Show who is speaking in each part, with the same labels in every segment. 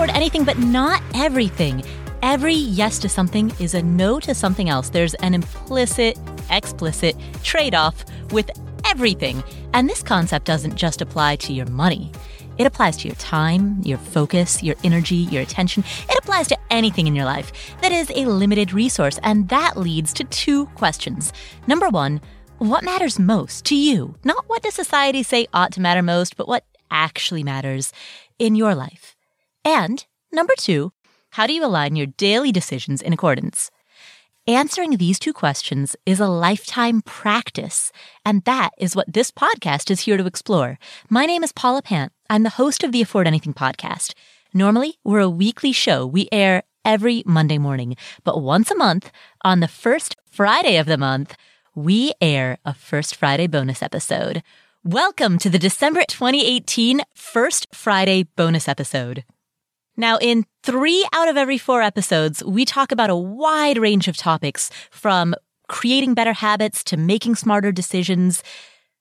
Speaker 1: afford anything, but not everything. Every yes to something is a no to something else. There's an implicit, explicit trade off with everything. And this concept doesn't just apply to your money. It applies to your time, your focus, your energy, your attention. It applies to anything in your life that is a limited resource. And that leads to two questions. Number one, what matters most to you? Not what does society say ought to matter most, but what actually matters in your life. And number two, how do you align your daily decisions in accordance? Answering these two questions is a lifetime practice, and that is what this podcast is here to explore. My name is Paula Pant. I'm the host of the Afford Anything podcast. Normally, we're a weekly show. We air every Monday morning, but once a month, on the first Friday of the month, we air a First Friday bonus episode. Welcome to the December 2018 First Friday bonus episode. Now, in three out of every four episodes, we talk about a wide range of topics from creating better habits to making smarter decisions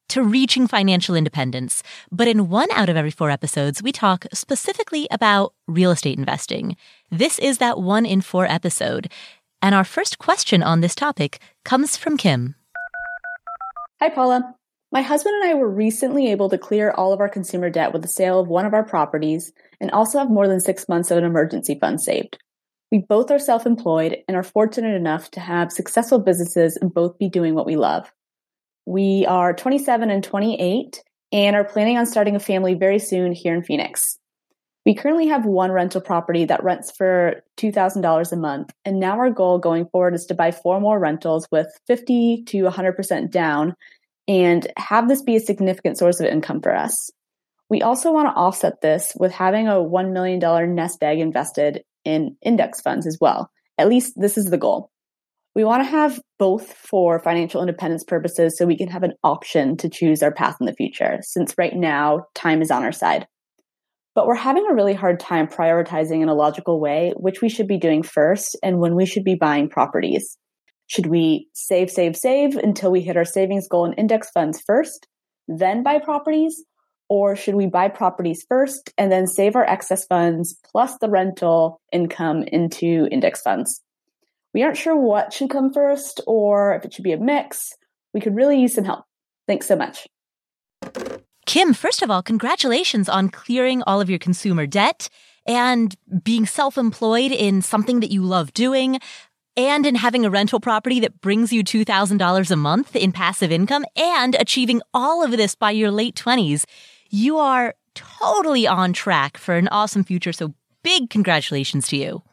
Speaker 1: to reaching financial independence. But in one out of every four episodes, we talk specifically about real estate investing. This is that one in four episode. And our first question on this topic comes from Kim.
Speaker 2: Hi, Paula. My husband and I were recently able to clear all of our consumer debt with the sale of one of our properties and also have more than six months of an emergency fund saved. We both are self employed and are fortunate enough to have successful businesses and both be doing what we love. We are 27 and 28 and are planning on starting a family very soon here in Phoenix. We currently have one rental property that rents for $2,000 a month, and now our goal going forward is to buy four more rentals with 50 to 100% down and have this be a significant source of income for us. We also want to offset this with having a $1 million nest egg invested in index funds as well. At least this is the goal. We want to have both for financial independence purposes so we can have an option to choose our path in the future, since right now time is on our side. But we're having a really hard time prioritizing in a logical way which we should be doing first and when we should be buying properties. Should we save, save, save until we hit our savings goal in index funds first, then buy properties? Or should we buy properties first and then save our excess funds plus the rental income into index funds? We aren't sure what should come first or if it should be a mix. We could really use some help. Thanks so much.
Speaker 1: Kim, first of all, congratulations on clearing all of your consumer debt and being self employed in something that you love doing and in having a rental property that brings you $2,000 a month in passive income and achieving all of this by your late 20s, you are totally on track for an awesome future. So big congratulations to you.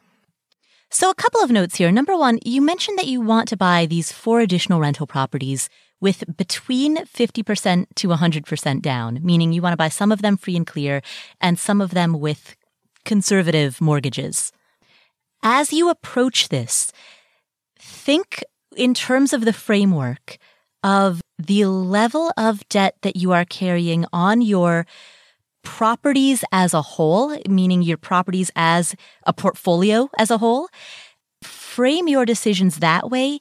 Speaker 1: So a couple of notes here. Number one, you mentioned that you want to buy these four additional rental properties with between 50% to 100% down, meaning you want to buy some of them free and clear and some of them with conservative mortgages. As you approach this, think in terms of the framework of the level of debt that you are carrying on your properties as a whole, meaning your properties as a portfolio as a whole. Frame your decisions that way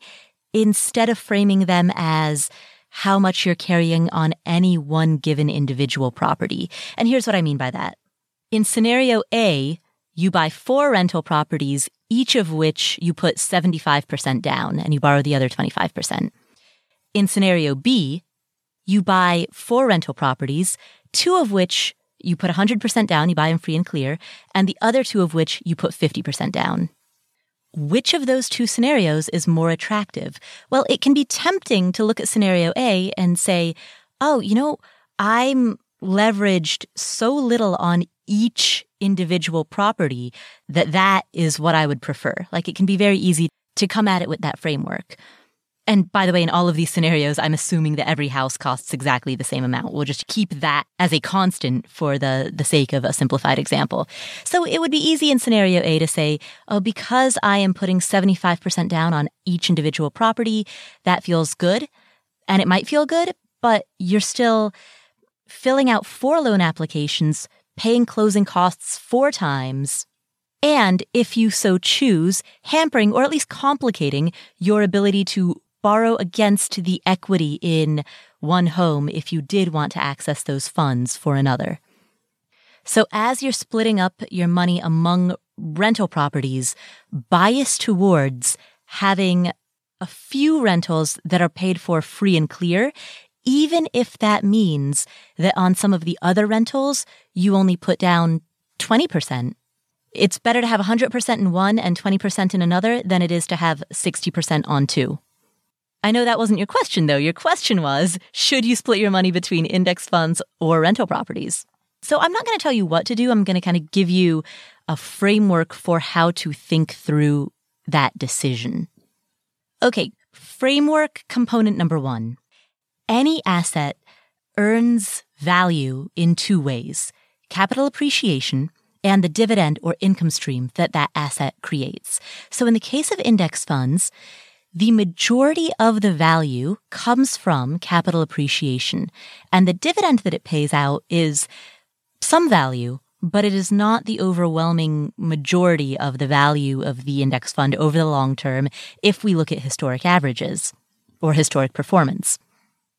Speaker 1: instead of framing them as how much you're carrying on any one given individual property. And here's what I mean by that. In scenario A, you buy four rental properties, each of which you put 75% down and you borrow the other 25%. In scenario B, you buy four rental properties, two of which you put 100% down, you buy them free and clear, and the other two of which you put 50% down. Which of those two scenarios is more attractive? Well, it can be tempting to look at scenario A and say, oh, you know, I'm leveraged so little on each individual property that that is what I would prefer. Like it can be very easy to come at it with that framework. And by the way, in all of these scenarios, I'm assuming that every house costs exactly the same amount. We'll just keep that as a constant for the, the sake of a simplified example. So it would be easy in scenario A to say, oh, because I am putting 75% down on each individual property, that feels good. And it might feel good, but you're still filling out four loan applications, paying closing costs four times, and if you so choose, hampering or at least complicating your ability to borrow against the equity in one home if you did want to access those funds for another. So as you're splitting up your money among rental properties, bias towards having a few rentals that are paid for free and clear, even if that means that on some of the other rentals, you only put down 20%. It's better to have 100% in one and 20% in another than it is to have 60% on two. I know that wasn't your question though. Your question was, should you split your money between index funds or rental properties? So I'm not going to tell you what to do. I'm going to kind of give you a framework for how to think through that decision. Okay. Framework component number one. Any asset earns value in two ways. Capital appreciation and the dividend or income stream that that asset creates. So in the case of index funds, the majority of the value comes from capital appreciation and the dividend that it pays out is some value, but it is not the overwhelming majority of the value of the index fund over the long term if we look at historic averages or historic performance.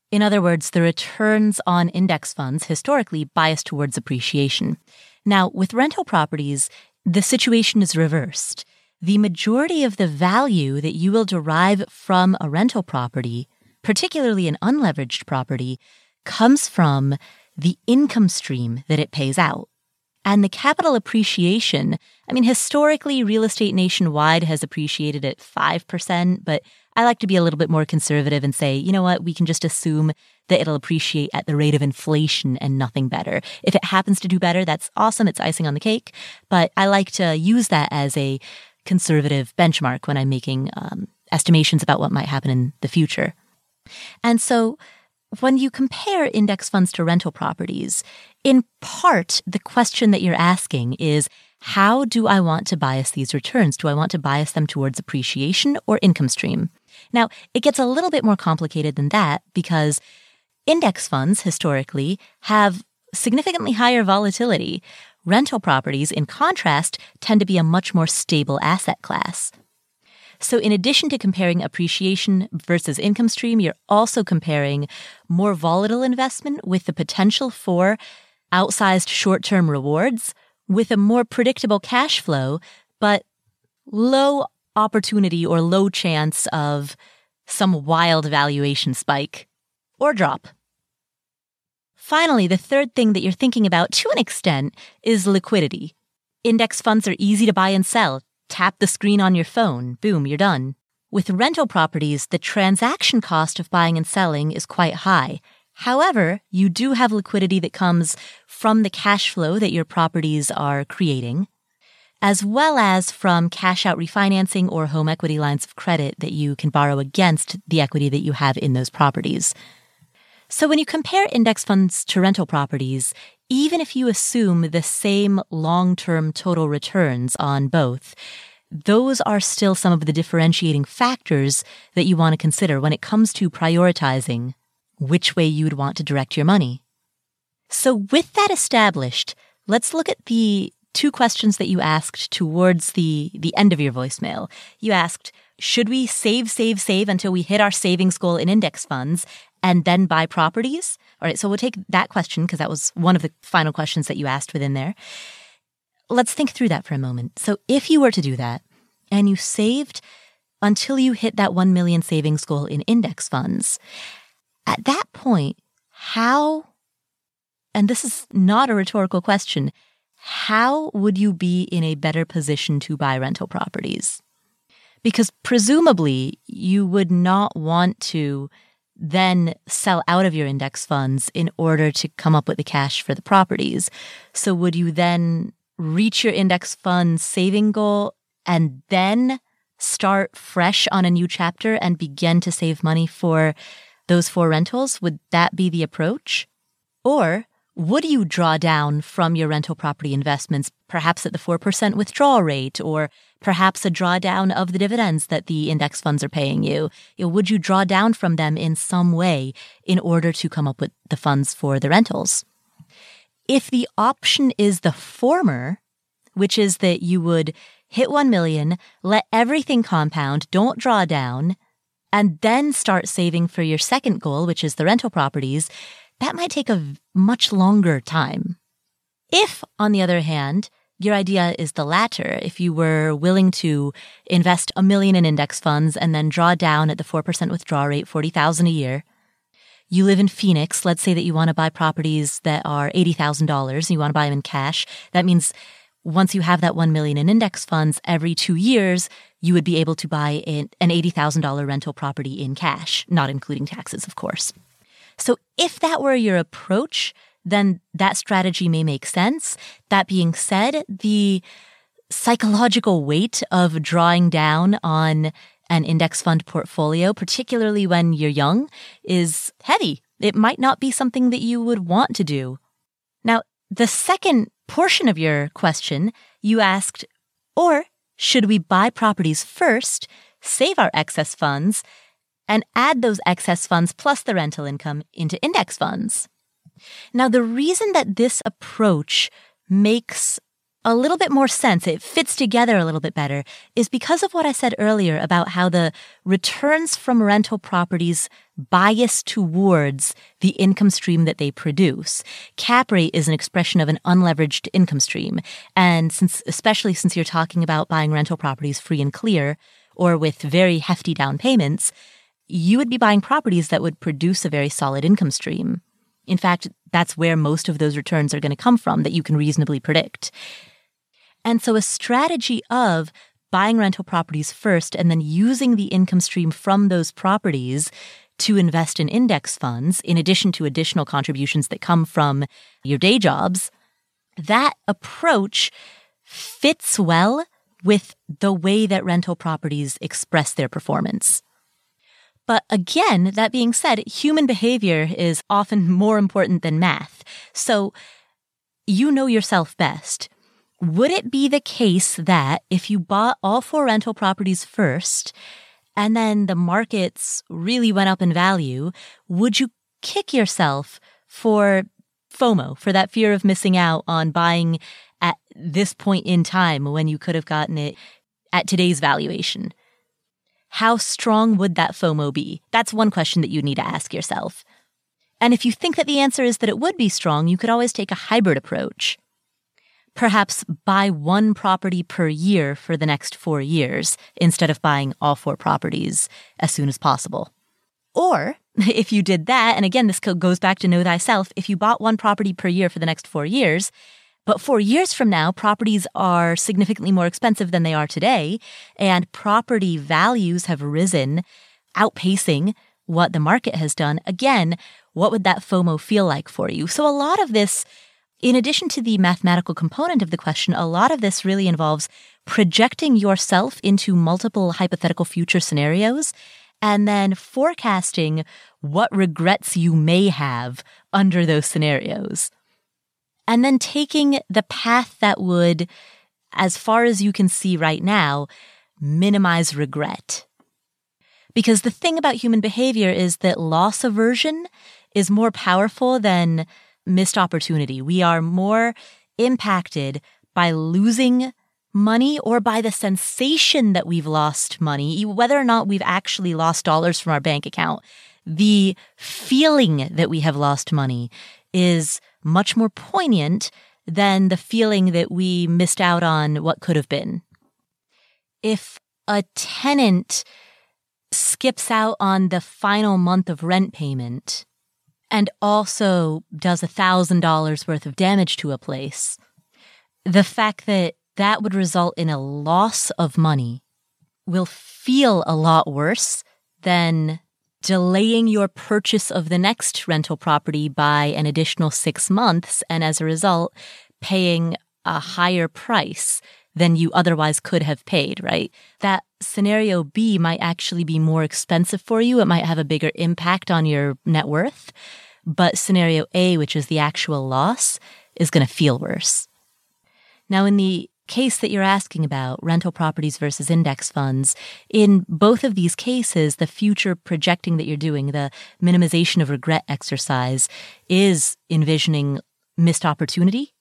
Speaker 1: In other words, the returns on index funds historically bias towards appreciation. Now, with rental properties, the situation is reversed. The majority of the value that you will derive from a rental property, particularly an unleveraged property, comes from the income stream that it pays out. And the capital appreciation, I mean, historically, real estate nationwide has appreciated at 5%, but I like to be a little bit more conservative and say, you know what, we can just assume that it'll appreciate at the rate of inflation and nothing better. If it happens to do better, that's awesome. It's icing on the cake. But I like to use that as a conservative benchmark when I'm making um, estimations about what might happen in the future. And so when you compare index funds to rental properties, in part, the question that you're asking is, how do I want to bias these returns? Do I want to bias them towards appreciation or income stream? Now, it gets a little bit more complicated than that because index funds historically have significantly higher volatility. Rental properties, in contrast, tend to be a much more stable asset class. So, in addition to comparing appreciation versus income stream, you're also comparing more volatile investment with the potential for outsized short term rewards with a more predictable cash flow, but low opportunity or low chance of some wild valuation spike or drop. Finally, the third thing that you're thinking about to an extent is liquidity. Index funds are easy to buy and sell. Tap the screen on your phone. Boom, you're done. With rental properties, the transaction cost of buying and selling is quite high. However, you do have liquidity that comes from the cash flow that your properties are creating, as well as from cash out refinancing or home equity lines of credit that you can borrow against the equity that you have in those properties. So when you compare index funds to rental properties, even if you assume the same long-term total returns on both, those are still some of the differentiating factors that you want to consider when it comes to prioritizing which way you'd want to direct your money. So with that established, let's look at the two questions that you asked towards the, the end of your voicemail. You asked, should we save, save, save until we hit our savings goal in index funds and then buy properties? All right. So we'll take that question because that was one of the final questions that you asked within there. Let's think through that for a moment. So if you were to do that and you saved until you hit that 1 million savings goal in index funds, at that point, how, and this is not a rhetorical question, how would you be in a better position to buy rental properties? Because presumably you would not want to then sell out of your index funds in order to come up with the cash for the properties. So would you then reach your index fund saving goal and then start fresh on a new chapter and begin to save money for those four rentals? Would that be the approach? Or would you draw down from your rental property investments, perhaps at the 4% withdrawal rate, or perhaps a drawdown of the dividends that the index funds are paying you? you know, would you draw down from them in some way in order to come up with the funds for the rentals? If the option is the former, which is that you would hit 1 million, let everything compound, don't draw down, and then start saving for your second goal, which is the rental properties, that might take a much longer time. If, on the other hand, your idea is the latter, if you were willing to invest a million in index funds and then draw down at the 4% withdrawal rate, 40,000 a year, you live in Phoenix. Let's say that you want to buy properties that are $80,000. And you want to buy them in cash. That means once you have that 1 million in index funds every two years, you would be able to buy an $80,000 rental property in cash, not including taxes, of course. So if that were your approach, then that strategy may make sense. That being said, the psychological weight of drawing down on an index fund portfolio, particularly when you're young, is heavy. It might not be something that you would want to do. Now, the second portion of your question, you asked, or should we buy properties first, save our excess funds, and add those excess funds plus the rental income into index funds? Now, the reason that this approach makes a little bit more sense, it fits together a little bit better, is because of what I said earlier about how the returns from rental properties bias towards the income stream that they produce. Cap rate is an expression of an unleveraged income stream. And since, especially since you're talking about buying rental properties free and clear or with very hefty down payments, you would be buying properties that would produce a very solid income stream. In fact, that's where most of those returns are going to come from that you can reasonably predict. And so a strategy of buying rental properties first and then using the income stream from those properties to invest in index funds, in addition to additional contributions that come from your day jobs, that approach fits well with the way that rental properties express their performance. But again, that being said, human behavior is often more important than math. So you know yourself best. Would it be the case that if you bought all four rental properties first and then the markets really went up in value, would you kick yourself for FOMO, for that fear of missing out on buying at this point in time when you could have gotten it at today's valuation? How strong would that FOMO be? That's one question that you need to ask yourself. And if you think that the answer is that it would be strong, you could always take a hybrid approach perhaps buy one property per year for the next four years instead of buying all four properties as soon as possible. Or if you did that, and again, this goes back to know thyself, if you bought one property per year for the next four years, but four years from now, properties are significantly more expensive than they are today, and property values have risen, outpacing what the market has done. Again, what would that FOMO feel like for you? So a lot of this in addition to the mathematical component of the question, a lot of this really involves projecting yourself into multiple hypothetical future scenarios and then forecasting what regrets you may have under those scenarios. And then taking the path that would, as far as you can see right now, minimize regret. Because the thing about human behavior is that loss aversion is more powerful than missed opportunity. We are more impacted by losing money or by the sensation that we've lost money, whether or not we've actually lost dollars from our bank account. The feeling that we have lost money is much more poignant than the feeling that we missed out on what could have been. If a tenant skips out on the final month of rent payment, and also does a thousand dollars worth of damage to a place, the fact that that would result in a loss of money will feel a lot worse than delaying your purchase of the next rental property by an additional six months and as a result paying a higher price than you otherwise could have paid, right? That scenario B might actually be more expensive for you. It might have a bigger impact on your net worth. But scenario A, which is the actual loss, is going to feel worse. Now, in the case that you're asking about, rental properties versus index funds, in both of these cases, the future projecting that you're doing, the minimization of regret exercise, is envisioning missed opportunity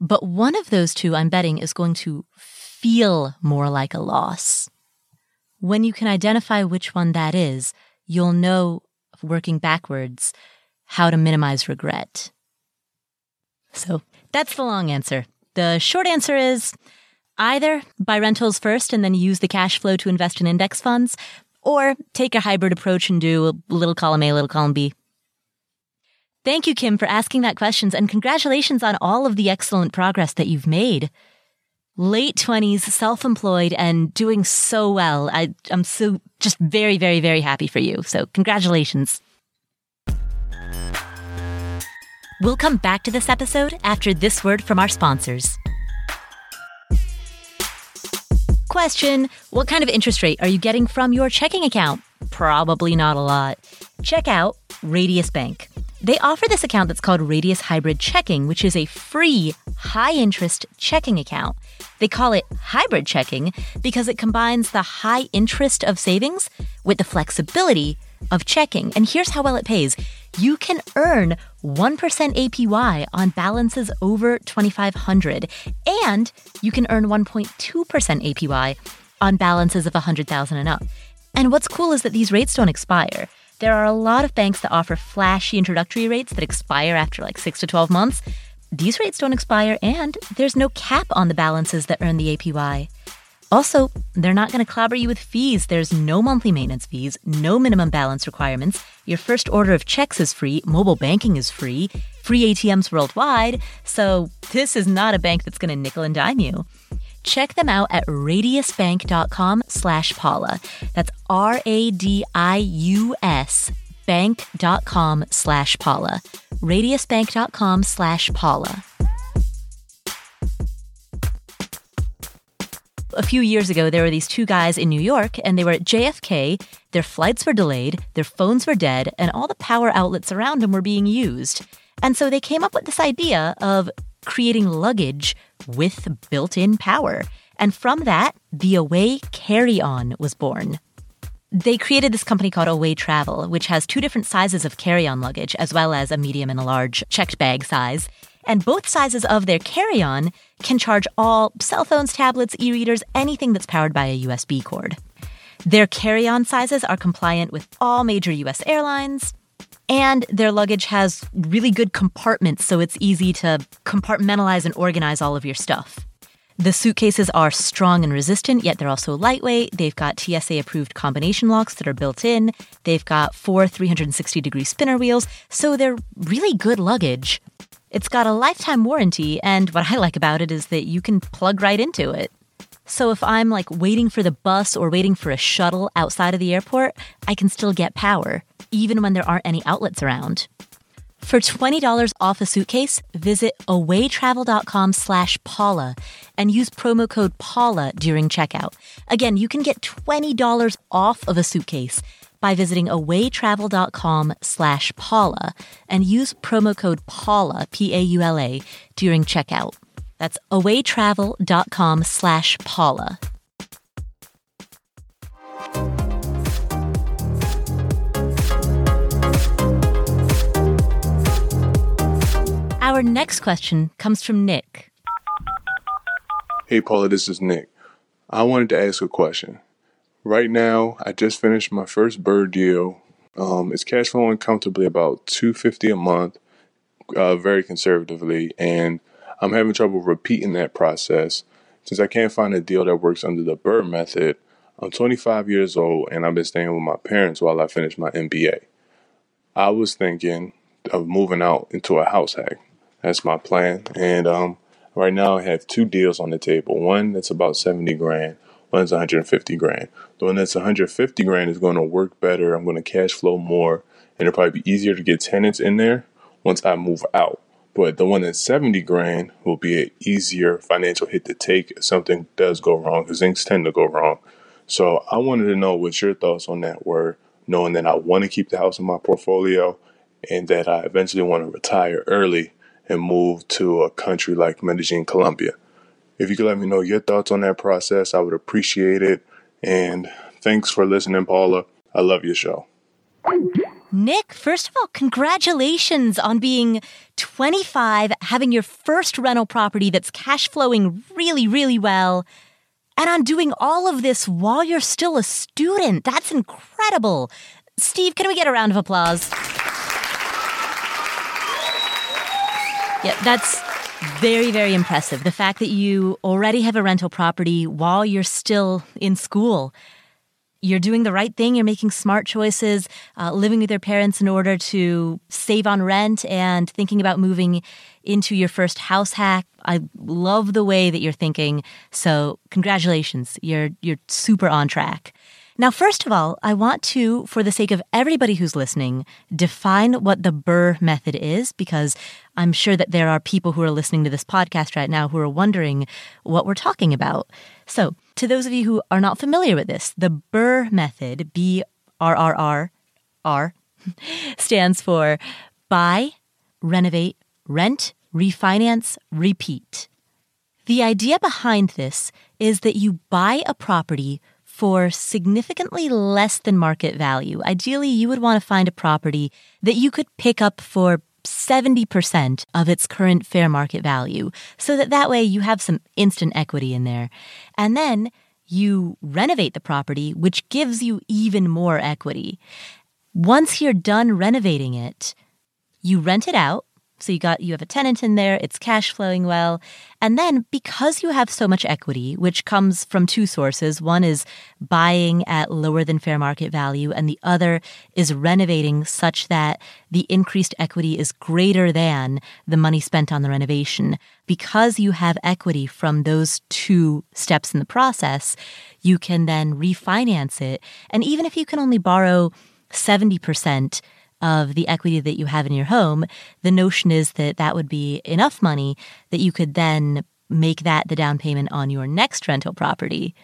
Speaker 1: but one of those two, I'm betting, is going to feel more like a loss. When you can identify which one that is, you'll know, working backwards, how to minimize regret. So That's the long answer. The short answer is either buy rentals first and then use the cash flow to invest in index funds, or take a hybrid approach and do a little column A, little column B. Thank you, Kim, for asking that questions and congratulations on all of the excellent progress that you've made. Late 20s, self employed, and doing so well. I, I'm so just very, very, very happy for you. So, congratulations. We'll come back to this episode after this word from our sponsors. Question What kind of interest rate are you getting from your checking account? Probably not a lot. Check out Radius Bank. They offer this account that's called Radius Hybrid Checking, which is a free, high interest checking account. They call it hybrid checking because it combines the high interest of savings with the flexibility of checking. And here's how well it pays you can earn 1% APY on balances over 2500 and you can earn 1.2% APY on balances of 100,000 and up. And what's cool is that these rates don't expire. There are a lot of banks that offer flashy introductory rates that expire after like 6 to 12 months. These rates don't expire and there's no cap on the balances that earn the APY. Also, they're not going to clobber you with fees. There's no monthly maintenance fees, no minimum balance requirements. Your first order of checks is free, mobile banking is free, free ATMs worldwide. So, this is not a bank that's going to nickel and dime you. Check them out at radiusbank.com slash Paula. That's R-A-D-I-U-S bank.com slash Paula. radiusbank.com slash Paula. A few years ago, there were these two guys in New York, and they were at JFK. Their flights were delayed, their phones were dead, and all the power outlets around them were being used. And so they came up with this idea of creating luggage with built in power. And from that, the Away Carry On was born. They created this company called Away Travel, which has two different sizes of carry on luggage, as well as a medium and a large checked bag size. And both sizes of their carry on can charge all cell phones, tablets, e readers, anything that's powered by a USB cord. Their carry on sizes are compliant with all major US airlines. And their luggage has really good compartments, so it's easy to compartmentalize and organize all of your stuff. The suitcases are strong and resistant, yet they're also lightweight. They've got TSA approved combination locks that are built in. They've got four 360 degree spinner wheels, so they're really good luggage. It's got a lifetime warranty, and what I like about it is that you can plug right into it. So if I'm like waiting for the bus or waiting for a shuttle outside of the airport, I can still get power, even when there aren't any outlets around. For $20 off a suitcase, visit awaytravel.com slash Paula and use promo code Paula during checkout. Again, you can get $20 off of a suitcase by visiting awaytravel.com slash Paula and use promo code Paula, P-A-U-L-A, during checkout. That's awaytravel.com slash Paula. Our next question comes from Nick.
Speaker 3: Hey, Paula, this is Nick. I wanted to ask a question. Right now, I just finished my first BRRRR deal. Um, it's cash flowing comfortably about 250 a month, uh, very conservatively, and I'm having trouble repeating that process since I can't find a deal that works under the BRRRR method. I'm 25 years old and I've been staying with my parents while I finish my MBA. I was thinking of moving out into a house hack. That's my plan, and um, right now I have two deals on the table. One that's about 70 grand one's 150 grand. The one that's 150 grand is going to work better. I'm going to cash flow more, and it'll probably be easier to get tenants in there once I move out. But the one that's 70 grand will be an easier financial hit to take if something does go wrong, because things tend to go wrong. So I wanted to know what your thoughts on that were, knowing that I want to keep the house in my portfolio and that I eventually want to retire early and move to a country like Medellin, Colombia. If you could let me know your thoughts on that process, I would appreciate it. And thanks for listening, Paula. I love your show.
Speaker 1: Nick, first of all, congratulations on being 25, having your first rental property that's cash flowing really, really well, and on doing all of this while you're still a student. That's incredible. Steve, can we get a round of applause? Yeah, that's Very, very impressive. The fact that you already have a rental property while you're still in school. You're doing the right thing. You're making smart choices, uh, living with your parents in order to save on rent and thinking about moving into your first house hack. I love the way that you're thinking. So congratulations. You're, you're super on track. Now, first of all, I want to, for the sake of everybody who's listening, define what the BRRRR method is because I'm sure that there are people who are listening to this podcast right now who are wondering what we're talking about. So, to those of you who are not familiar with this, the BRRRR method, B R R R R, stands for buy, renovate, rent, refinance, repeat. The idea behind this is that you buy a property for significantly less than market value. Ideally, you would want to find a property that you could pick up for 70% of its current fair market value so that that way you have some instant equity in there. And then you renovate the property, which gives you even more equity. Once you're done renovating it, you rent it out so you got you have a tenant in there, it's cash flowing well. And then because you have so much equity, which comes from two sources, one is buying at lower than fair market value and the other is renovating such that the increased equity is greater than the money spent on the renovation. Because you have equity from those two steps in the process, you can then refinance it. And even if you can only borrow 70%, of the equity that you have in your home, the notion is that that would be enough money that you could then make that the down payment on your next rental property,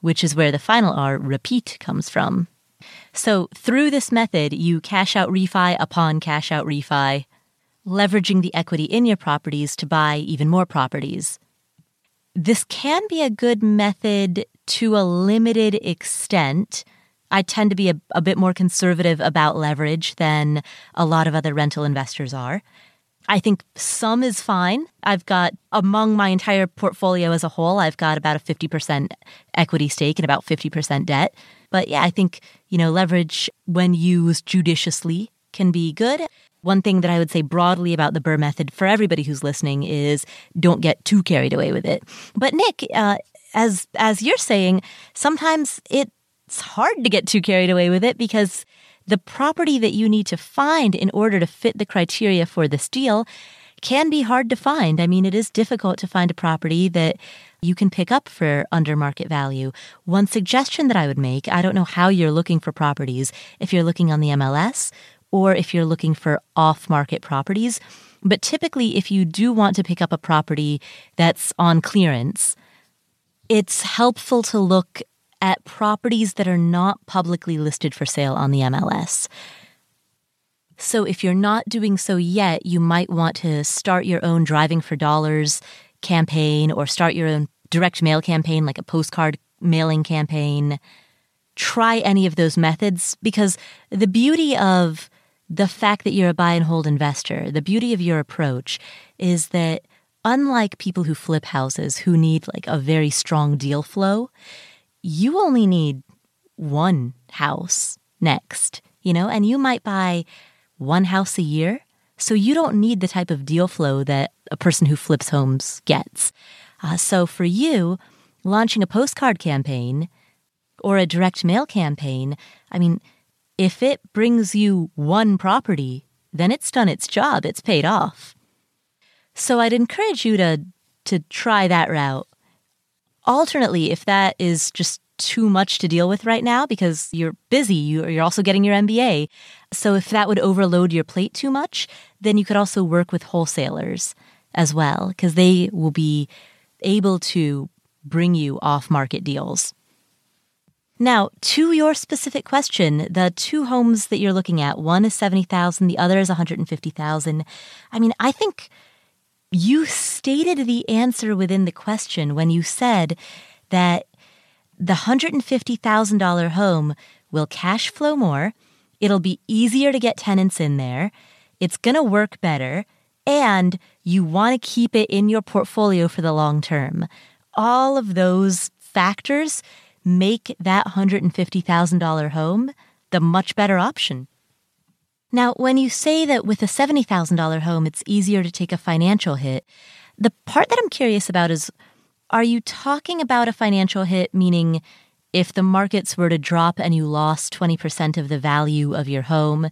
Speaker 1: which is where the final R, repeat, comes from. So through this method, you cash out refi upon cash out refi, leveraging the equity in your properties to buy even more properties. This can be a good method to a limited extent I tend to be a, a bit more conservative about leverage than a lot of other rental investors are. I think some is fine. I've got among my entire portfolio as a whole, I've got about a 50% equity stake and about 50% debt. But yeah, I think, you know, leverage when used judiciously can be good. One thing that I would say broadly about the BRRRR method for everybody who's listening is don't get too carried away with it. But Nick, uh, as as you're saying, sometimes it it's hard to get too carried away with it because the property that you need to find in order to fit the criteria for this deal can be hard to find. I mean, it is difficult to find a property that you can pick up for under market value. One suggestion that I would make I don't know how you're looking for properties, if you're looking on the MLS or if you're looking for off market properties. But typically, if you do want to pick up a property that's on clearance, it's helpful to look at properties that are not publicly listed for sale on the MLS. So if you're not doing so yet, you might want to start your own Driving for Dollars campaign or start your own direct mail campaign, like a postcard mailing campaign. Try any of those methods because the beauty of the fact that you're a buy and hold investor, the beauty of your approach is that unlike people who flip houses who need like a very strong deal flow, you only need one house next, you know, and you might buy one house a year. So you don't need the type of deal flow that a person who flips homes gets. Uh, so for you, launching a postcard campaign or a direct mail campaign, I mean, if it brings you one property, then it's done its job. It's paid off. So I'd encourage you to to try that route alternately, if that is just too much to deal with right now because you're busy, you're also getting your MBA. So if that would overload your plate too much, then you could also work with wholesalers as well because they will be able to bring you off market deals. Now, to your specific question, the two homes that you're looking at, one is 70,000, the other is 150,000. I mean, I think you stated the answer within the question when you said that the $150,000 home will cash flow more, it'll be easier to get tenants in there, it's going to work better, and you want to keep it in your portfolio for the long term. All of those factors make that $150,000 home the much better option. Now, when you say that with a $70,000 home, it's easier to take a financial hit, The part that I'm curious about is are you talking about a financial hit, meaning if the markets were to drop and you lost 20% of the value of your home,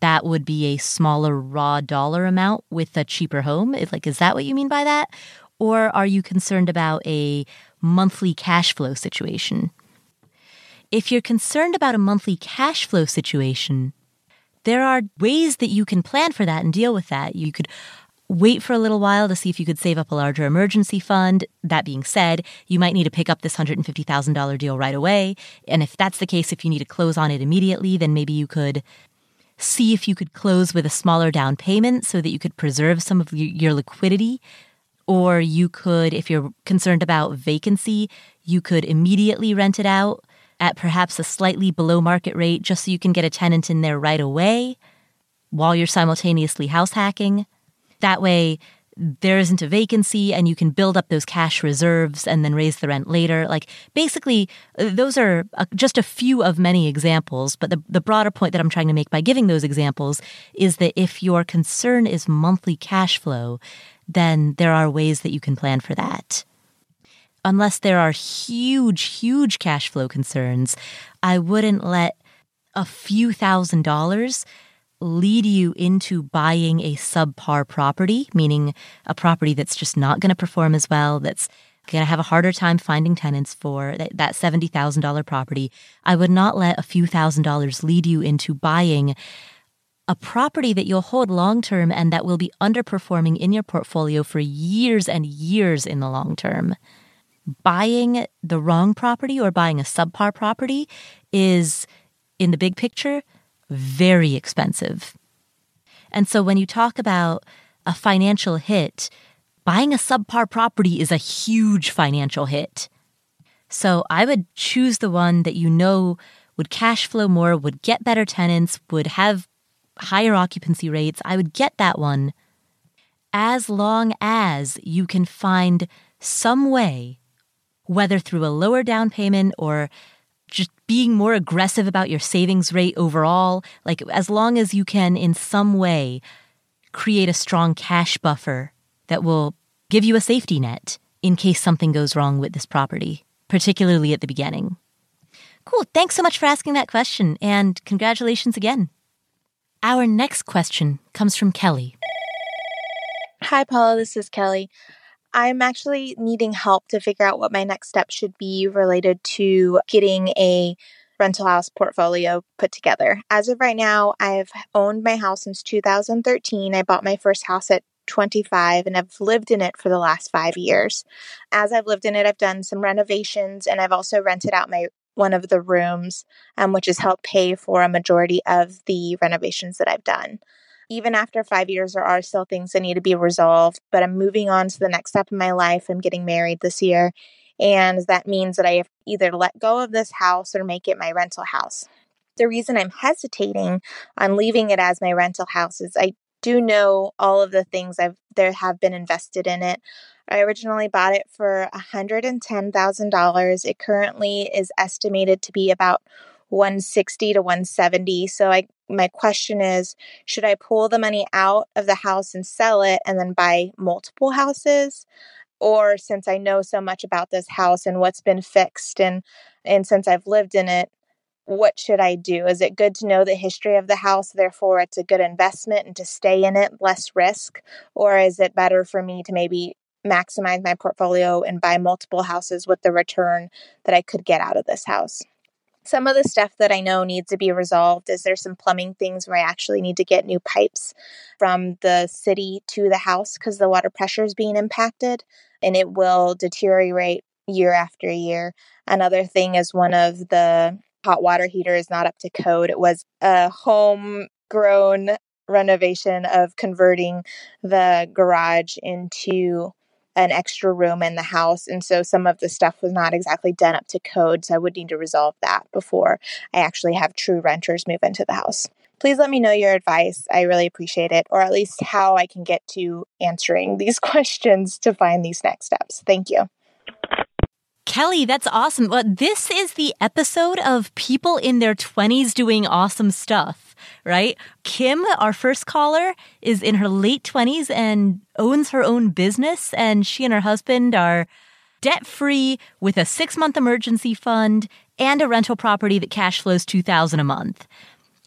Speaker 1: that would be a smaller raw dollar amount with a cheaper home? Like, is that what you mean by that? Or are you concerned about a monthly cash flow situation? If you're concerned about a monthly cash flow situation, there are ways that you can plan for that and deal with that. You could wait for a little while to see if you could save up a larger emergency fund. That being said, you might need to pick up this $150,000 deal right away. And if that's the case, if you need to close on it immediately, then maybe you could see if you could close with a smaller down payment so that you could preserve some of your liquidity. Or you could, if you're concerned about vacancy, you could immediately rent it out at perhaps a slightly below market rate just so you can get a tenant in there right away while you're simultaneously house hacking. That way, there isn't a vacancy and you can build up those cash reserves and then raise the rent later. Like basically, those are just a few of many examples. But the, the broader point that I'm trying to make by giving those examples is that if your concern is monthly cash flow, then there are ways that you can plan for that. Unless there are huge, huge cash flow concerns, I wouldn't let a few thousand dollars lead you into buying a subpar property, meaning a property that's just not going to perform as well, that's going to have a harder time finding tenants for that, that $70,000 property, I would not let a few thousand dollars lead you into buying a property that you'll hold long term and that will be underperforming in your portfolio for years and years in the long term. Buying the wrong property or buying a subpar property is, in the big picture, very expensive. And so when you talk about a financial hit, buying a subpar property is a huge financial hit. So I would choose the one that you know would cash flow more, would get better tenants, would have higher occupancy rates. I would get that one as long as you can find some way, whether through a lower down payment or just being more aggressive about your savings rate overall. Like, as long as you can, in some way, create a strong cash buffer that will give you a safety net in case something goes wrong with this property, particularly at the beginning. Cool. Thanks so much for asking that question, and congratulations again. Our next question comes from Kelly.
Speaker 4: Hi, Paula. This is Kelly. I'm actually needing help to figure out what my next step should be related to getting a rental house portfolio put together. As of right now, I've owned my house since 2013. I bought my first house at 25 and I've lived in it for the last five years. As I've lived in it, I've done some renovations and I've also rented out my one of the rooms, um, which has helped pay for a majority of the renovations that I've done even after five years, there are still things that need to be resolved, but I'm moving on to the next step in my life. I'm getting married this year. And that means that I have either let go of this house or make it my rental house. The reason I'm hesitating on leaving it as my rental house is I do know all of the things I've there have been invested in it. I originally bought it for $110,000. It currently is estimated to be about 160 to 170. So I my question is should I pull the money out of the house and sell it and then buy multiple houses? Or since I know so much about this house and what's been fixed and and since I've lived in it, what should I do? Is it good to know the history of the house, therefore it's a good investment and to stay in it, less risk? Or is it better for me to maybe maximize my portfolio and buy multiple houses with the return that I could get out of this house? Some of the stuff that I know needs to be resolved is there's some plumbing things where I actually need to get new pipes from the city to the house because the water pressure is being impacted and it will deteriorate year after year. Another thing is one of the hot water heater is not up to code. It was a homegrown renovation of converting the garage into an extra room in the house. And so some of the stuff was not exactly done up to code. So I would need to resolve that before I actually have true renters move into the house. Please let me know your advice. I really appreciate it, or at least how I can get to answering these questions to find these next steps. Thank you.
Speaker 1: Kelly, that's awesome. Well, this is the episode of people in their 20s doing awesome stuff, right? Kim, our first caller, is in her late 20s and owns her own business, and she and her husband are debt free with a six month emergency fund and a rental property that cash flows 2000 a month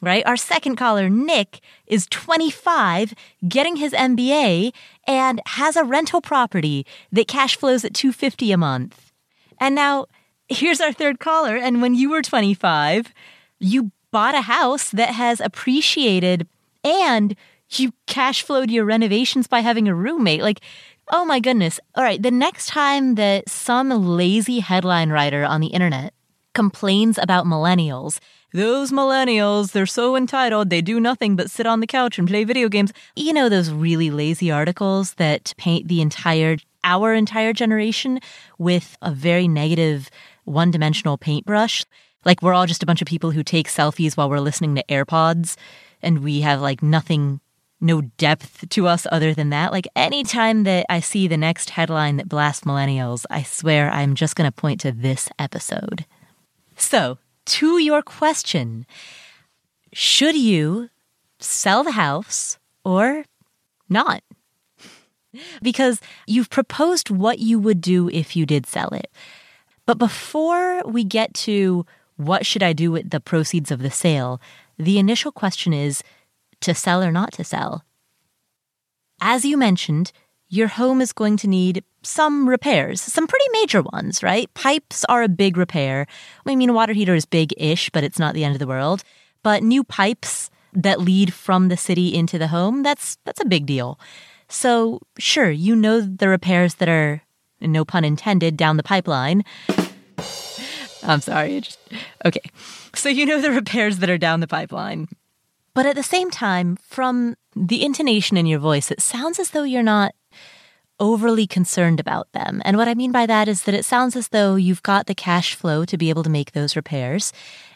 Speaker 1: right? Our second caller, Nick, is 25, getting his MBA, and has a rental property that cash flows at 250 a month. And now here's our third caller. And when you were 25, you bought a house that has appreciated and you cash flowed your renovations by having a roommate. Like, oh my goodness. All right. The next time that some lazy headline writer on the internet complains about millennials, those millennials, they're so entitled, they do nothing but sit on the couch and play video games. You know, those really lazy articles that paint the entire, our entire generation with a very negative, one dimensional paintbrush. Like we're all just a bunch of people who take selfies while we're listening to AirPods and we have like nothing no depth to us other than that. Like anytime that I see the next headline that blasts millennials, I swear I'm just going to point to this episode. So, to your question, should you sell the house or not? Because you've proposed what you would do if you did sell it. But before we get to what should I do with the proceeds of the sale, the initial question is to sell or not to sell. As you mentioned, your home is going to need some repairs, some pretty major ones, right? Pipes are a big repair. I mean, a water heater is big ish, but it's not the end of the world. But new pipes that lead from the city into the home, that's that's a big deal. So, sure, you know the repairs that are no pun intended down the pipeline. I'm sorry. Just, okay. So you know the repairs that are down the pipeline. But at the same time, from the intonation in your voice, it sounds as though you're not overly concerned about them. And what I mean by that is that it sounds as though you've got the cash flow to be able to make those repairs,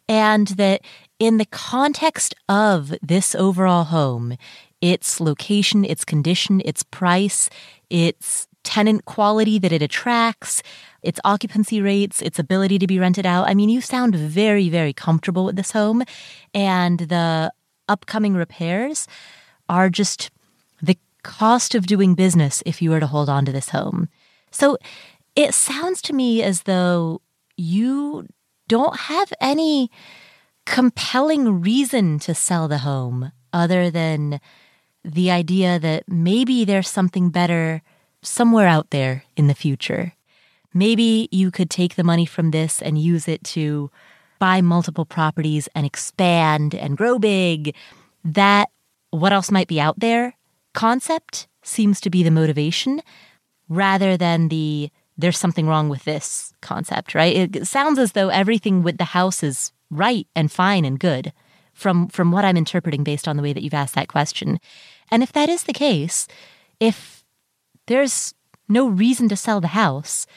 Speaker 1: and that in the context of this overall home, its location, its condition, its price, its tenant quality that it attracts, its occupancy rates, its ability to be rented out. I mean, you sound very, very comfortable with this home, and the upcoming repairs are just the cost of doing business if you were to hold on to this home. So it sounds to me as though you don't have any compelling reason to sell the home other than the idea that maybe there's something better somewhere out there in the future. Maybe you could take the money from this and use it to buy multiple properties and expand and grow big. That what else might be out there concept seems to be the motivation rather than the there's something wrong with this concept, right? It sounds as though everything with the house is right and fine and good from from what I'm interpreting based on the way that you've asked that question. And if that is the case, if there's no reason to sell the house,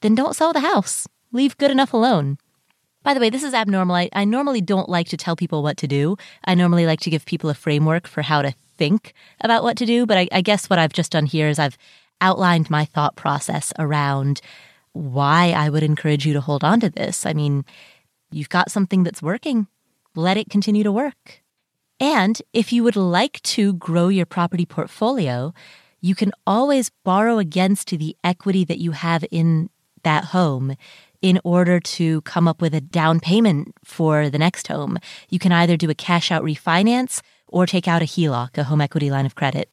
Speaker 1: then don't sell the house. Leave good enough alone. By the way, this is abnormal. I, I normally don't like to tell people what to do. I normally like to give people a framework for how to think about what to do. But I, I guess what I've just done here is I've outlined my thought process around why I would encourage you to hold on to this. I mean, you've got something that's working, let it continue to work. And if you would like to grow your property portfolio, you can always borrow against the equity that you have in that home in order to come up with a down payment for the next home. You can either do a cash out refinance or take out a HELOC, a home equity line of credit.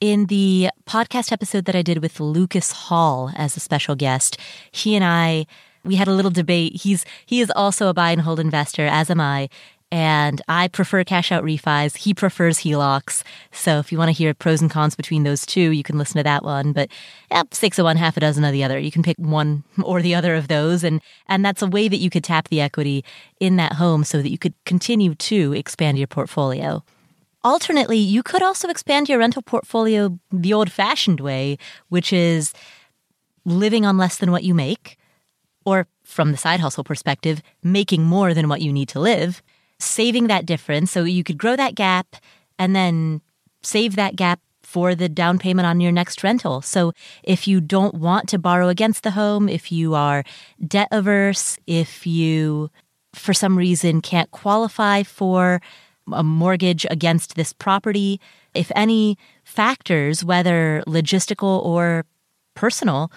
Speaker 1: In the podcast episode that I did with Lucas Hall as a special guest, he and I we had a little debate. He's he is also a buy and hold investor, as am I, and I prefer cash out refis. He prefers HELOCs. So if you want to hear pros and cons between those two, you can listen to that one. But yeah, six of one, half a dozen of the other. You can pick one or the other of those, and and that's a way that you could tap the equity in that home so that you could continue to expand your portfolio. Alternately, you could also expand your rental portfolio the old fashioned way, which is living on less than what you make, or from the side hustle perspective, making more than what you need to live, saving that difference so you could grow that gap and then save that gap for the down payment on your next rental. So if you don't want to borrow against the home, if you are debt averse, if you for some reason can't qualify for a mortgage against this property, if any factors, whether logistical or personal,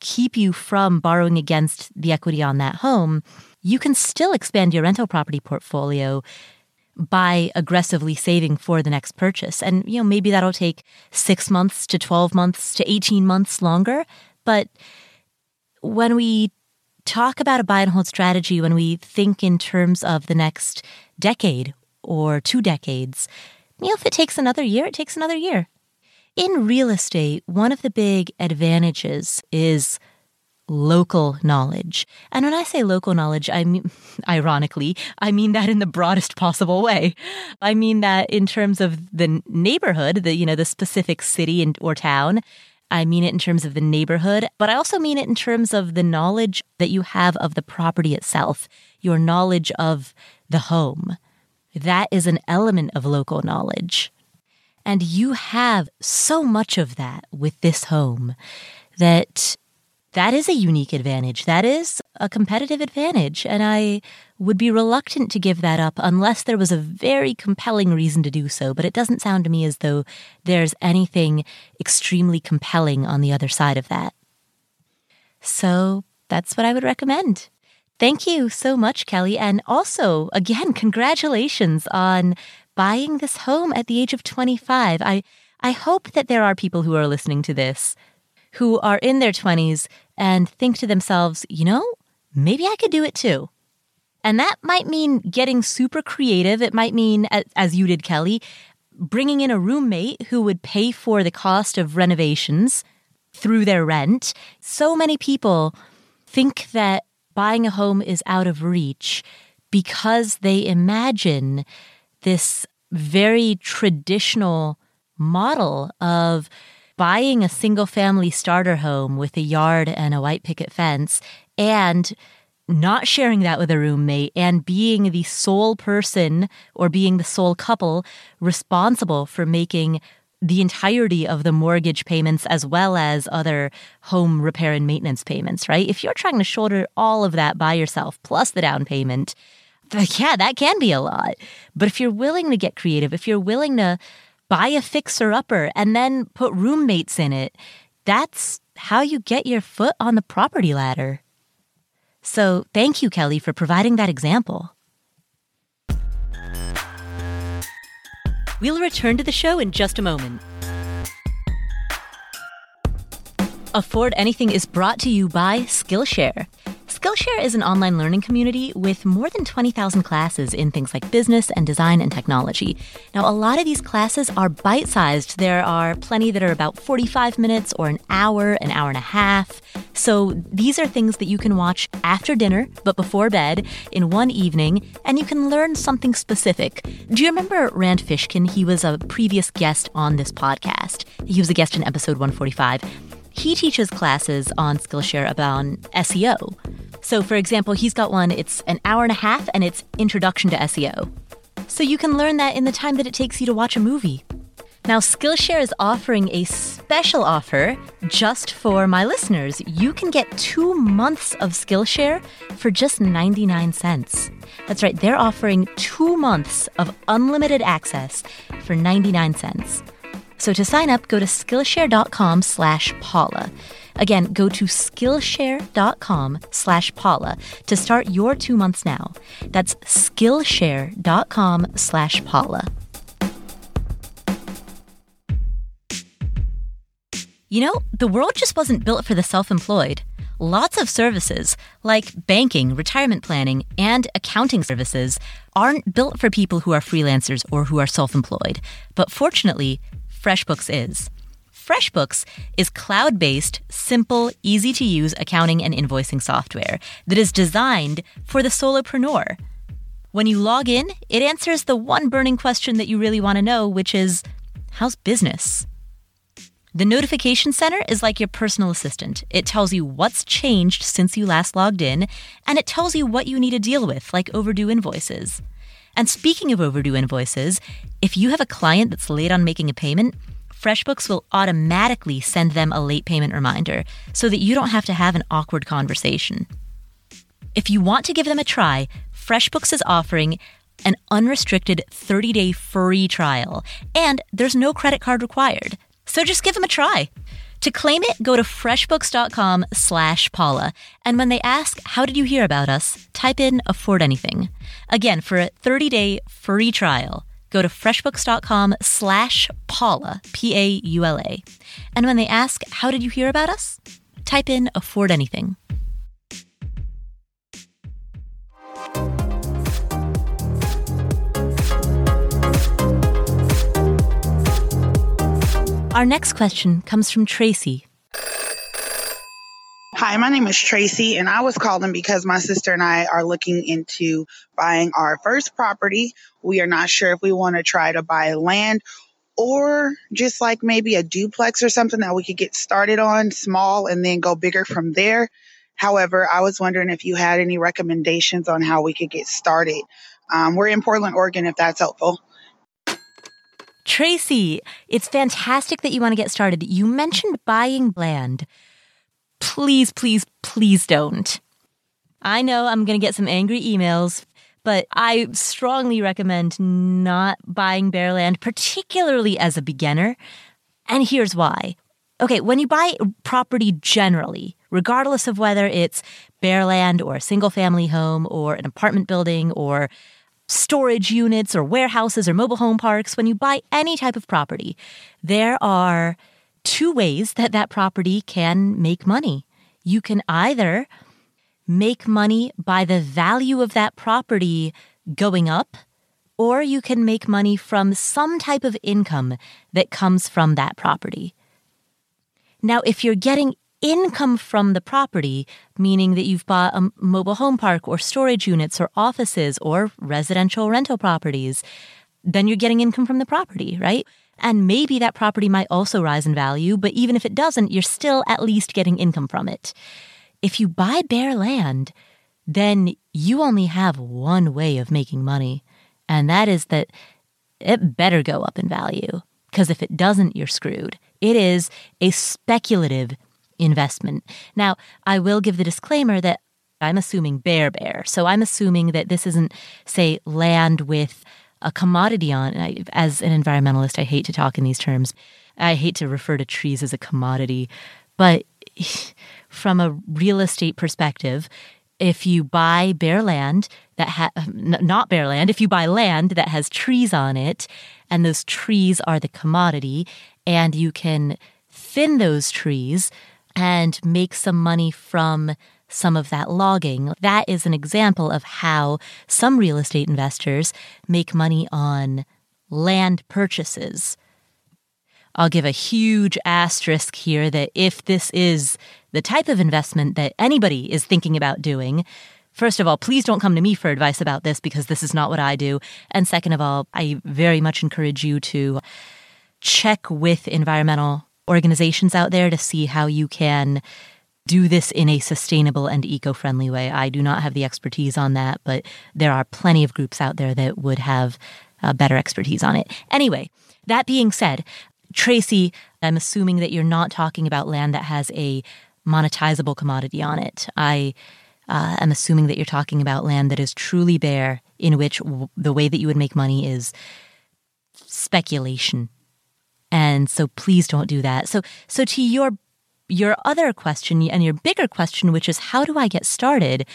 Speaker 1: keep you from borrowing against the equity on that home, you can still expand your rental property portfolio by aggressively saving for the next purchase. And, you know, maybe that'll take six months to 12 months to 18 months longer. But when we talk about a buy and hold strategy, when we think in terms of the next decade or two decades, you know, if it takes another year, it takes another year. In real estate, one of the big advantages is local knowledge. And when I say local knowledge, I mean, ironically, I mean that in the broadest possible way. I mean that in terms of the neighborhood, the, you know, the specific city and, or town. I mean it in terms of the neighborhood, but I also mean it in terms of the knowledge that you have of the property itself, your knowledge of the home. That is an element of local knowledge. And you have so much of that with this home that that is a unique advantage. That is a competitive advantage. And I would be reluctant to give that up unless there was a very compelling reason to do so. But it doesn't sound to me as though there's anything extremely compelling on the other side of that. So that's what I would recommend. Thank you so much, Kelly. And also, again, congratulations on buying this home at the age of 25. I, I hope that there are people who are listening to this who are in their 20s and think to themselves, you know, maybe I could do it too. And that might mean getting super creative. It might mean, as you did, Kelly, bringing in a roommate who would pay for the cost of renovations through their rent. So many people think that buying a home is out of reach because they imagine this very traditional model of buying a single family starter home with a yard and a white picket fence and not sharing that with a roommate and being the sole person or being the sole couple responsible for making the entirety of the mortgage payments as well as other home repair and maintenance payments, right? If you're trying to shoulder all of that by yourself plus the down payment, yeah, that can be a lot. But if you're willing to get creative, if you're willing to buy a fixer upper and then put roommates in it, that's how you get your foot on the property ladder. So thank you, Kelly, for providing that example. We'll return to the show in just a moment. Afford Anything is brought to you by Skillshare. Skillshare is an online learning community with more than 20,000 classes in things like business and design and technology. Now, a lot of these classes are bite sized. There are plenty that are about 45 minutes or an hour, an hour and a half. So these are things that you can watch after dinner, but before bed, in one evening, and you can learn something specific. Do you remember Rand Fishkin? He was a previous guest on this podcast. He was a guest in episode 145. He teaches classes on Skillshare about SEO. So, for example, he's got one, it's an hour and a half, and it's Introduction to SEO. So you can learn that in the time that it takes you to watch a movie. Now, Skillshare is offering a special offer just for my listeners. You can get two months of Skillshare for just 99 cents. That's right, they're offering two months of unlimited access for 99 cents. So to sign up, go to Skillshare.com slash Paula. Again, go to Skillshare.com slash Paula to start your two months now. That's Skillshare.com slash Paula. You know, the world just wasn't built for the self employed. Lots of services, like banking, retirement planning, and accounting services, aren't built for people who are freelancers or who are self employed. But fortunately, FreshBooks is. FreshBooks is cloud based, simple, easy to use accounting and invoicing software that is designed for the solopreneur. When you log in, it answers the one burning question that you really want to know, which is how's business? The notification center is like your personal assistant. It tells you what's changed since you last logged in, and it tells you what you need to deal with, like overdue invoices. And speaking of overdue invoices, if you have a client that's late on making a payment, FreshBooks will automatically send them a late payment reminder so that you don't have to have an awkward conversation. If you want to give them a try, FreshBooks is offering an unrestricted 30 day free trial, and there's no credit card required. So just give them a try. To claim it, go to freshbooks.com slash Paula. And when they ask, how did you hear about us? Type in afford anything. Again, for a 30 day free trial, go to freshbooks.com slash Paula, P A U L A. And when they ask, how did you hear about us? Type in afford anything. Our next question comes from Trayci.
Speaker 5: Hi, my name is Trayci, and I was calling because my sister and I are looking into buying our first property. We are not sure if we want to try to buy land or just like maybe a duplex or something that we could get started on small and then go bigger from there. However, I was wondering if you had any recommendations on how we could get started. Um, we're in Portland, Oregon, if that's helpful.
Speaker 1: Trayci, it's fantastic that you want to get started. You mentioned buying land. Please, please, please don't. I know I'm going to get some angry emails, but I strongly recommend not buying bare land, particularly as a beginner. And here's why. Okay, when you buy property generally, regardless of whether it's bare land or a single family home or an apartment building or storage units or warehouses or mobile home parks, when you buy any type of property, there are two ways that that property can make money. You can either make money by the value of that property going up, or you can make money from some type of income that comes from that property. Now, if you're getting income from the property, meaning that you've bought a mobile home park or storage units or offices or residential rental properties, then you're getting income from the property, right? And maybe that property might also rise in value, but even if it doesn't, you're still at least getting income from it. If you buy bare land, then you only have one way of making money, and that is that it better go up in value. Because if it doesn't, you're screwed. It is a speculative investment. Now, I will give the disclaimer that I'm assuming bare bare. So I'm assuming that this isn't, say, land with a commodity on. I, as an environmentalist, I hate to talk in these terms. I hate to refer to trees as a commodity. But from a real estate perspective, if you buy bare land that ha- uh, not bare land, if you buy land that has trees on it, and those trees are the commodity, and you can thin those trees and make some money from some of that logging. That is an example of how some real estate investors make money on land purchases. I'll give a huge asterisk here that if this is the type of investment that anybody is thinking about doing, first of all, please don't come to me for advice about this because this is not what I do. And second of all, I very much encourage you to check with environmental organizations out there to see how you can do this in a sustainable and eco friendly way. I do not have the expertise on that, but there are plenty of groups out there that would have uh, better expertise on it. Anyway, that being said, Trayci, I'm assuming that you're not talking about land that has a monetizable commodity on it. I uh, am assuming that you're talking about land that is truly bare, in which w- the way that you would make money is speculation and so please don't do that. So so to your your other question and your bigger question, which is how do I get started?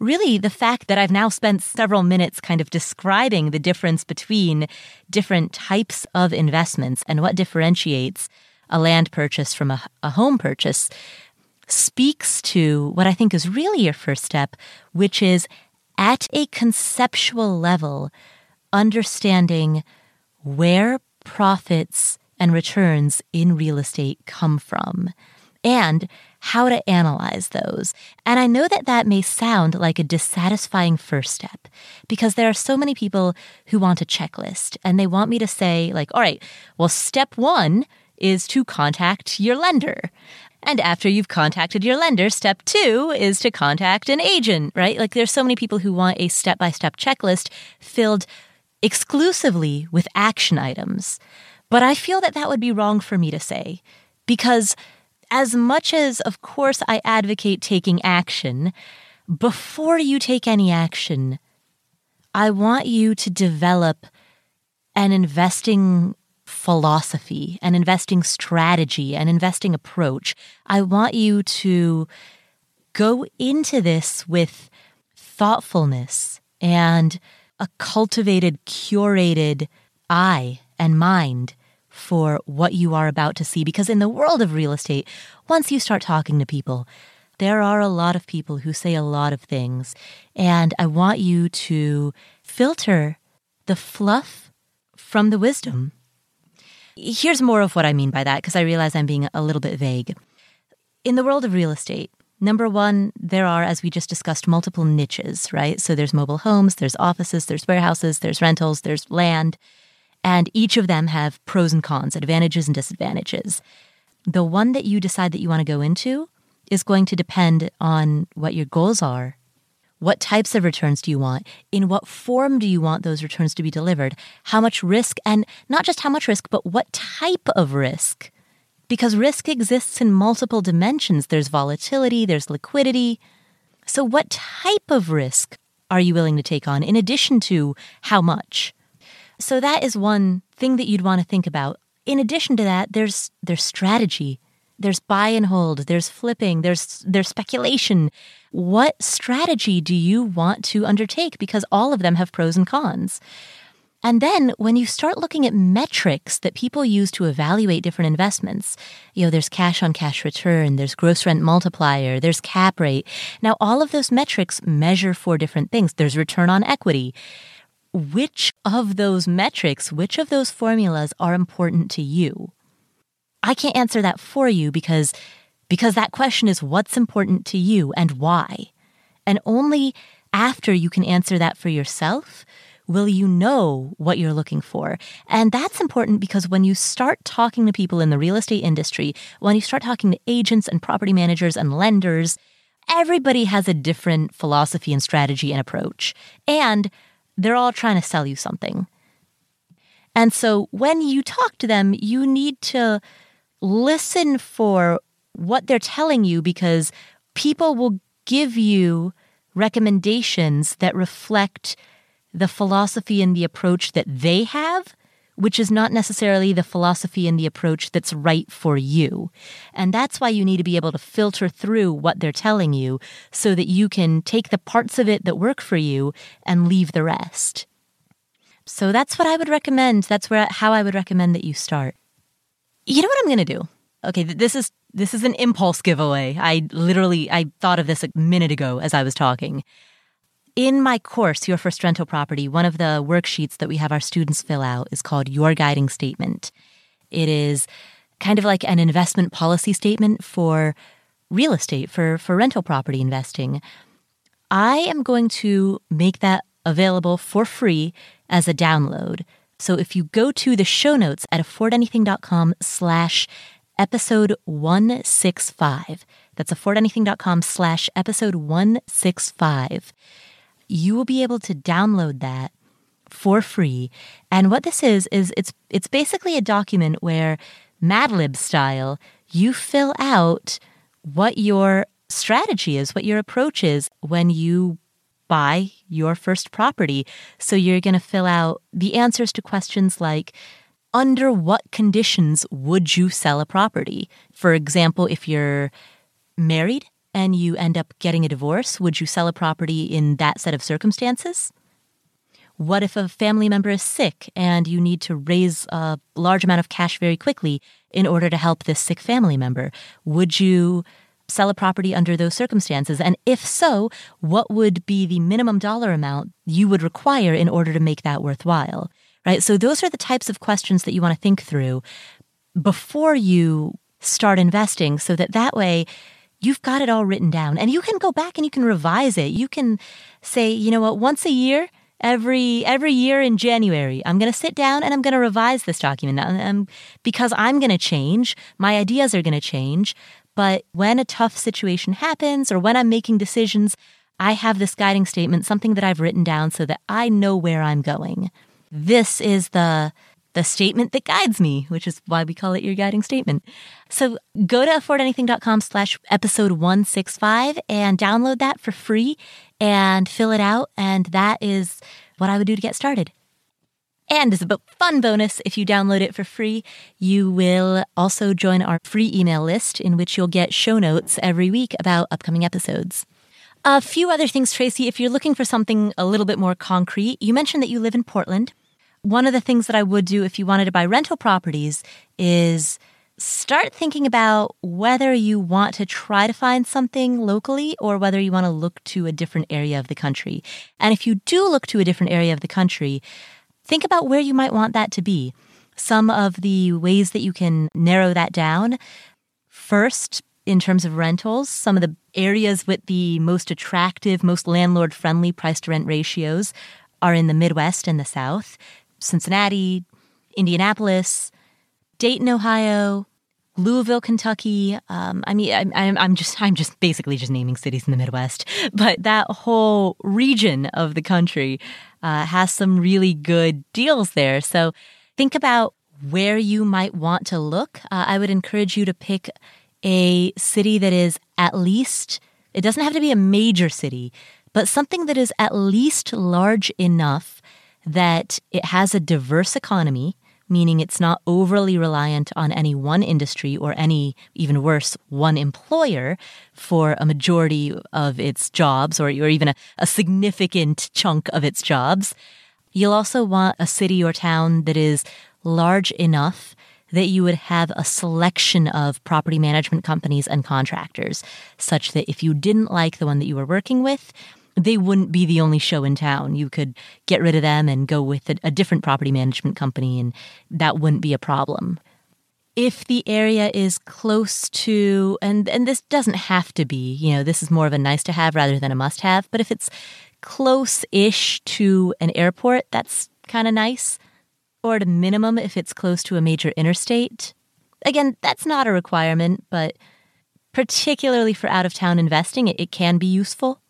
Speaker 1: Really, the fact that I've now spent several minutes kind of describing the difference between different types of investments and what differentiates a land purchase from a, a home purchase speaks to what I think is really your first step, which is at a conceptual level, understanding where profits and returns in real estate come from and how to analyze those. And I know that that may sound like a dissatisfying first step because there are so many people who want a checklist and they want me to say, like, all right, well, step one is to contact your lender. And after you've contacted your lender, step two is to contact an agent, right? Like there's so many people who want a step by step checklist filled exclusively with action items. But I feel that that would be wrong for me to say because as much as, of course, I advocate taking action, before you take any action, I want you to develop an investing philosophy, an investing strategy, an investing approach. I want you to go into this with thoughtfulness and a cultivated, curated eye and mind for what you are about to see. Because in the world of real estate, once you start talking to people, there are a lot of people who say a lot of things. And I want you to filter the fluff from the wisdom. Here's more of what I mean by that, because I realize I'm being a little bit vague. In the world of real estate, Number one, there are, as we just discussed, multiple niches, right? So there's mobile homes, there's offices, there's warehouses, there's rentals, there's land, and each of them have pros and cons, advantages and disadvantages. The one that you decide that you want to go into is going to depend on what your goals are. What types of returns do you want? In what form do you want those returns to be delivered? How much risk, and not just how much risk, but what type of risk? because risk exists in multiple dimensions. There's volatility, there's liquidity. So, what type of risk are you willing to take on in addition to how much? So, that is one thing that you'd want to think about. In addition to that, there's, there's strategy. There's buy and hold, there's flipping, there's there's speculation. What strategy do you want to undertake because all of them have pros and cons? And then when you start looking at metrics that people use to evaluate different investments, you know, there's cash on cash return, there's gross rent multiplier, there's cap rate. Now, all of those metrics measure for different things. There's return on equity. Which of those metrics, which of those formulas are important to you? I can't answer that for you because, because that question is what's important to you and why. And only after you can answer that for yourself will you know what you're looking for? And that's important because when you start talking to people in the real estate industry, when you start talking to agents and property managers and lenders, everybody has a different philosophy and strategy and approach. And they're all trying to sell you something. And so when you talk to them, you need to listen for what they're telling you because people will give you recommendations that reflect the philosophy and the approach that they have, which is not necessarily the philosophy and the approach that's right for you. And that's why you need to be able to filter through what they're telling you so that you can take the parts of it that work for you and leave the rest. So that's what I would recommend. That's where how I would recommend that you start. You know what I'm going to do? Okay, this is this is an impulse giveaway. I literally I thought of this a minute ago as I was talking. In my course, Your First Rental Property, one of the worksheets that we have our students fill out is called Your Guiding Statement. It is kind of like an investment policy statement for real estate, for, for rental property investing. I am going to make that available for free as a download. So if you go to the show notes at affordanything.com slash episode 165, that's affordanything.com slash episode 165 you will be able to download that for free. And what this is is it's it's basically a document where Mad Lib style, you fill out what your strategy is, what your approach is when you buy your first property. So you're going to fill out the answers to questions like under what conditions would you sell a property? For example, if you're married and you end up getting a divorce, would you sell a property in that set of circumstances? What if a family member is sick and you need to raise a large amount of cash very quickly in order to help this sick family member? Would you sell a property under those circumstances? And if so, what would be the minimum dollar amount you would require in order to make that worthwhile? Right? So those are the types of questions that you want to think through before you start investing so that that way you've got it all written down and you can go back and you can revise it. You can say, you know what, once a year, every every year in January, I'm going to sit down and I'm going to revise this document um, because I'm going to change. My ideas are going to change. But when a tough situation happens or when I'm making decisions, I have this guiding statement, something that I've written down so that I know where I'm going. This is the the statement that guides me, which is why we call it your guiding statement. So go to affordanything.com slash episode 165 and download that for free and fill it out. And that is what I would do to get started. And as a fun bonus, if you download it for free, you will also join our free email list in which you'll get show notes every week about upcoming episodes. A few other things, Trayci. If you're looking for something a little bit more concrete, you mentioned that you live in Portland. One of the things that I would do if you wanted to buy rental properties is start thinking about whether you want to try to find something locally or whether you want to look to a different area of the country. And if you do look to a different area of the country, think about where you might want that to be. Some of the ways that you can narrow that down. First, in terms of rentals, some of the areas with the most attractive, most landlord friendly price to rent ratios are in the Midwest and the South Cincinnati, Indianapolis, Dayton, Ohio, Louisville, Kentucky. Um, I mean, I'm, I'm just I'm just basically just naming cities in the Midwest, but that whole region of the country uh, has some really good deals there. So think about where you might want to look. Uh, I would encourage you to pick a city that is at least. It doesn't have to be a major city, but something that is at least large enough that it has a diverse economy meaning it's not overly reliant on any one industry or any, even worse, one employer for a majority of its jobs or, or even a, a significant chunk of its jobs. You'll also want a city or town that is large enough that you would have a selection of property management companies and contractors, such that if you didn't like the one that you were working with, they wouldn't be the only show in town. You could get rid of them and go with a, a different property management company, and that wouldn't be a problem. If the area is close to, and, and this doesn't have to be, you know, this is more of a nice to have rather than a must have, but if it's close ish to an airport, that's kind of nice. Or at a minimum, if it's close to a major interstate. Again, that's not a requirement, but particularly for out of town investing, it, it can be useful.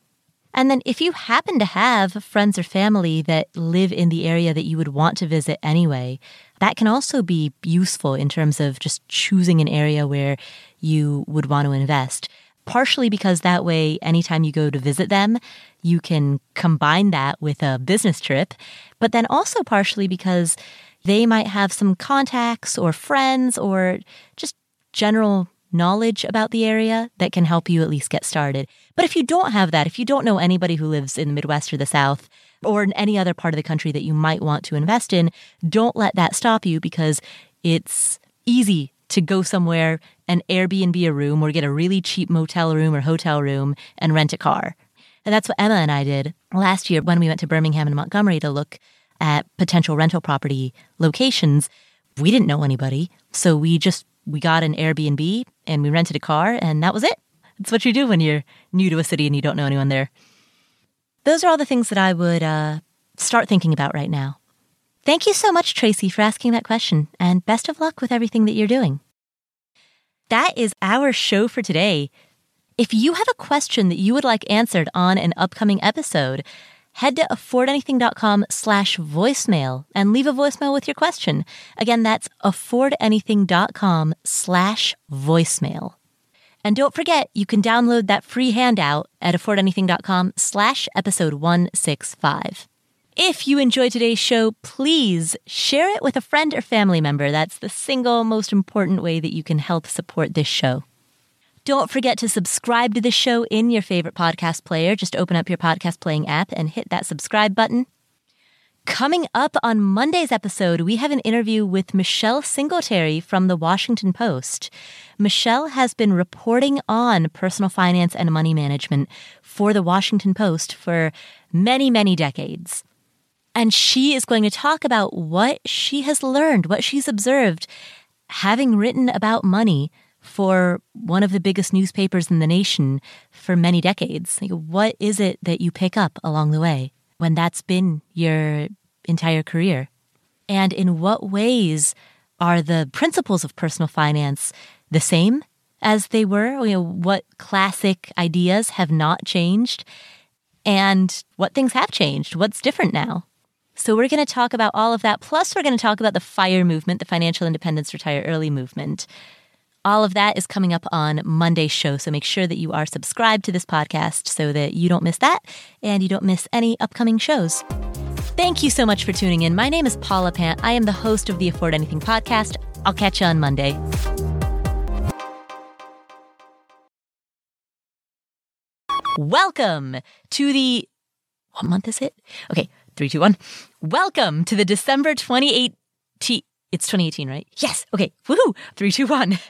Speaker 1: And then if you happen to have friends or family that live in the area that you would want to visit anyway, that can also be useful in terms of just choosing an area where you would want to invest. Partially because that way, anytime you go to visit them, you can combine that with a business trip, but then also partially because they might have some contacts or friends or just general knowledge about the area that can help you at least get started. But if you don't have that, if you don't know anybody who lives in the Midwest or the South, or in any other part of the country that you might want to invest in, don't let that stop you because it's easy to go somewhere and Airbnb a room or get a really cheap motel room or hotel room and rent a car. And that's what Emma and I did last year when we went to Birmingham and Montgomery to look at potential rental property locations. We didn't know anybody, so we just we got an Airbnb and we rented a car, and that was it. That's what you do when you're new to a city and you don't know anyone there. Those are all the things that I would uh, start thinking about right now. Thank you so much, Trayci, for asking that question, and best of luck with everything that you're doing. That is our show for today. If you have a question that you would like answered on an upcoming episode, head to affordanything.com slash voicemail and leave a voicemail with your question. Again, that's affordanything.com slash voicemail. And don't forget, you can download that free handout at affordanything.com slash episode 165. If you enjoyed today's show, please share it with a friend or family member. That's the single most important way that you can help support this show. Don't forget to subscribe to the show in your favorite podcast player. Just open up your podcast playing app and hit that subscribe button. Coming up on Monday's episode, we have an interview with Michelle Singletary from the Washington Post. Michelle has been reporting on personal finance and money management for the Washington Post for many, many decades. And she is going to talk about what she has learned, what she's observed, having written about money for one of the biggest newspapers in the nation for many decades. What is it that you pick up along the way when that's been your entire career? And in what ways are the principles of personal finance the same as they were? You know, what classic ideas have not changed? And what things have changed? What's different now? So we're going to talk about all of that. Plus, we're going to talk about the FIRE movement, the Financial Independence Retire Early movement. All of that is coming up on Monday's show. So make sure that you are subscribed to this podcast so that you don't miss that and you don't miss any upcoming shows. Thank you so much for tuning in. My name is Paula Pant. I am the host of the Afford Anything podcast. I'll catch you on Monday. Welcome to the. What month is it? Okay, three, two, one. Welcome to the December 2018. It's 2018, right? Yes. Okay. Woohoo. Three, two, one.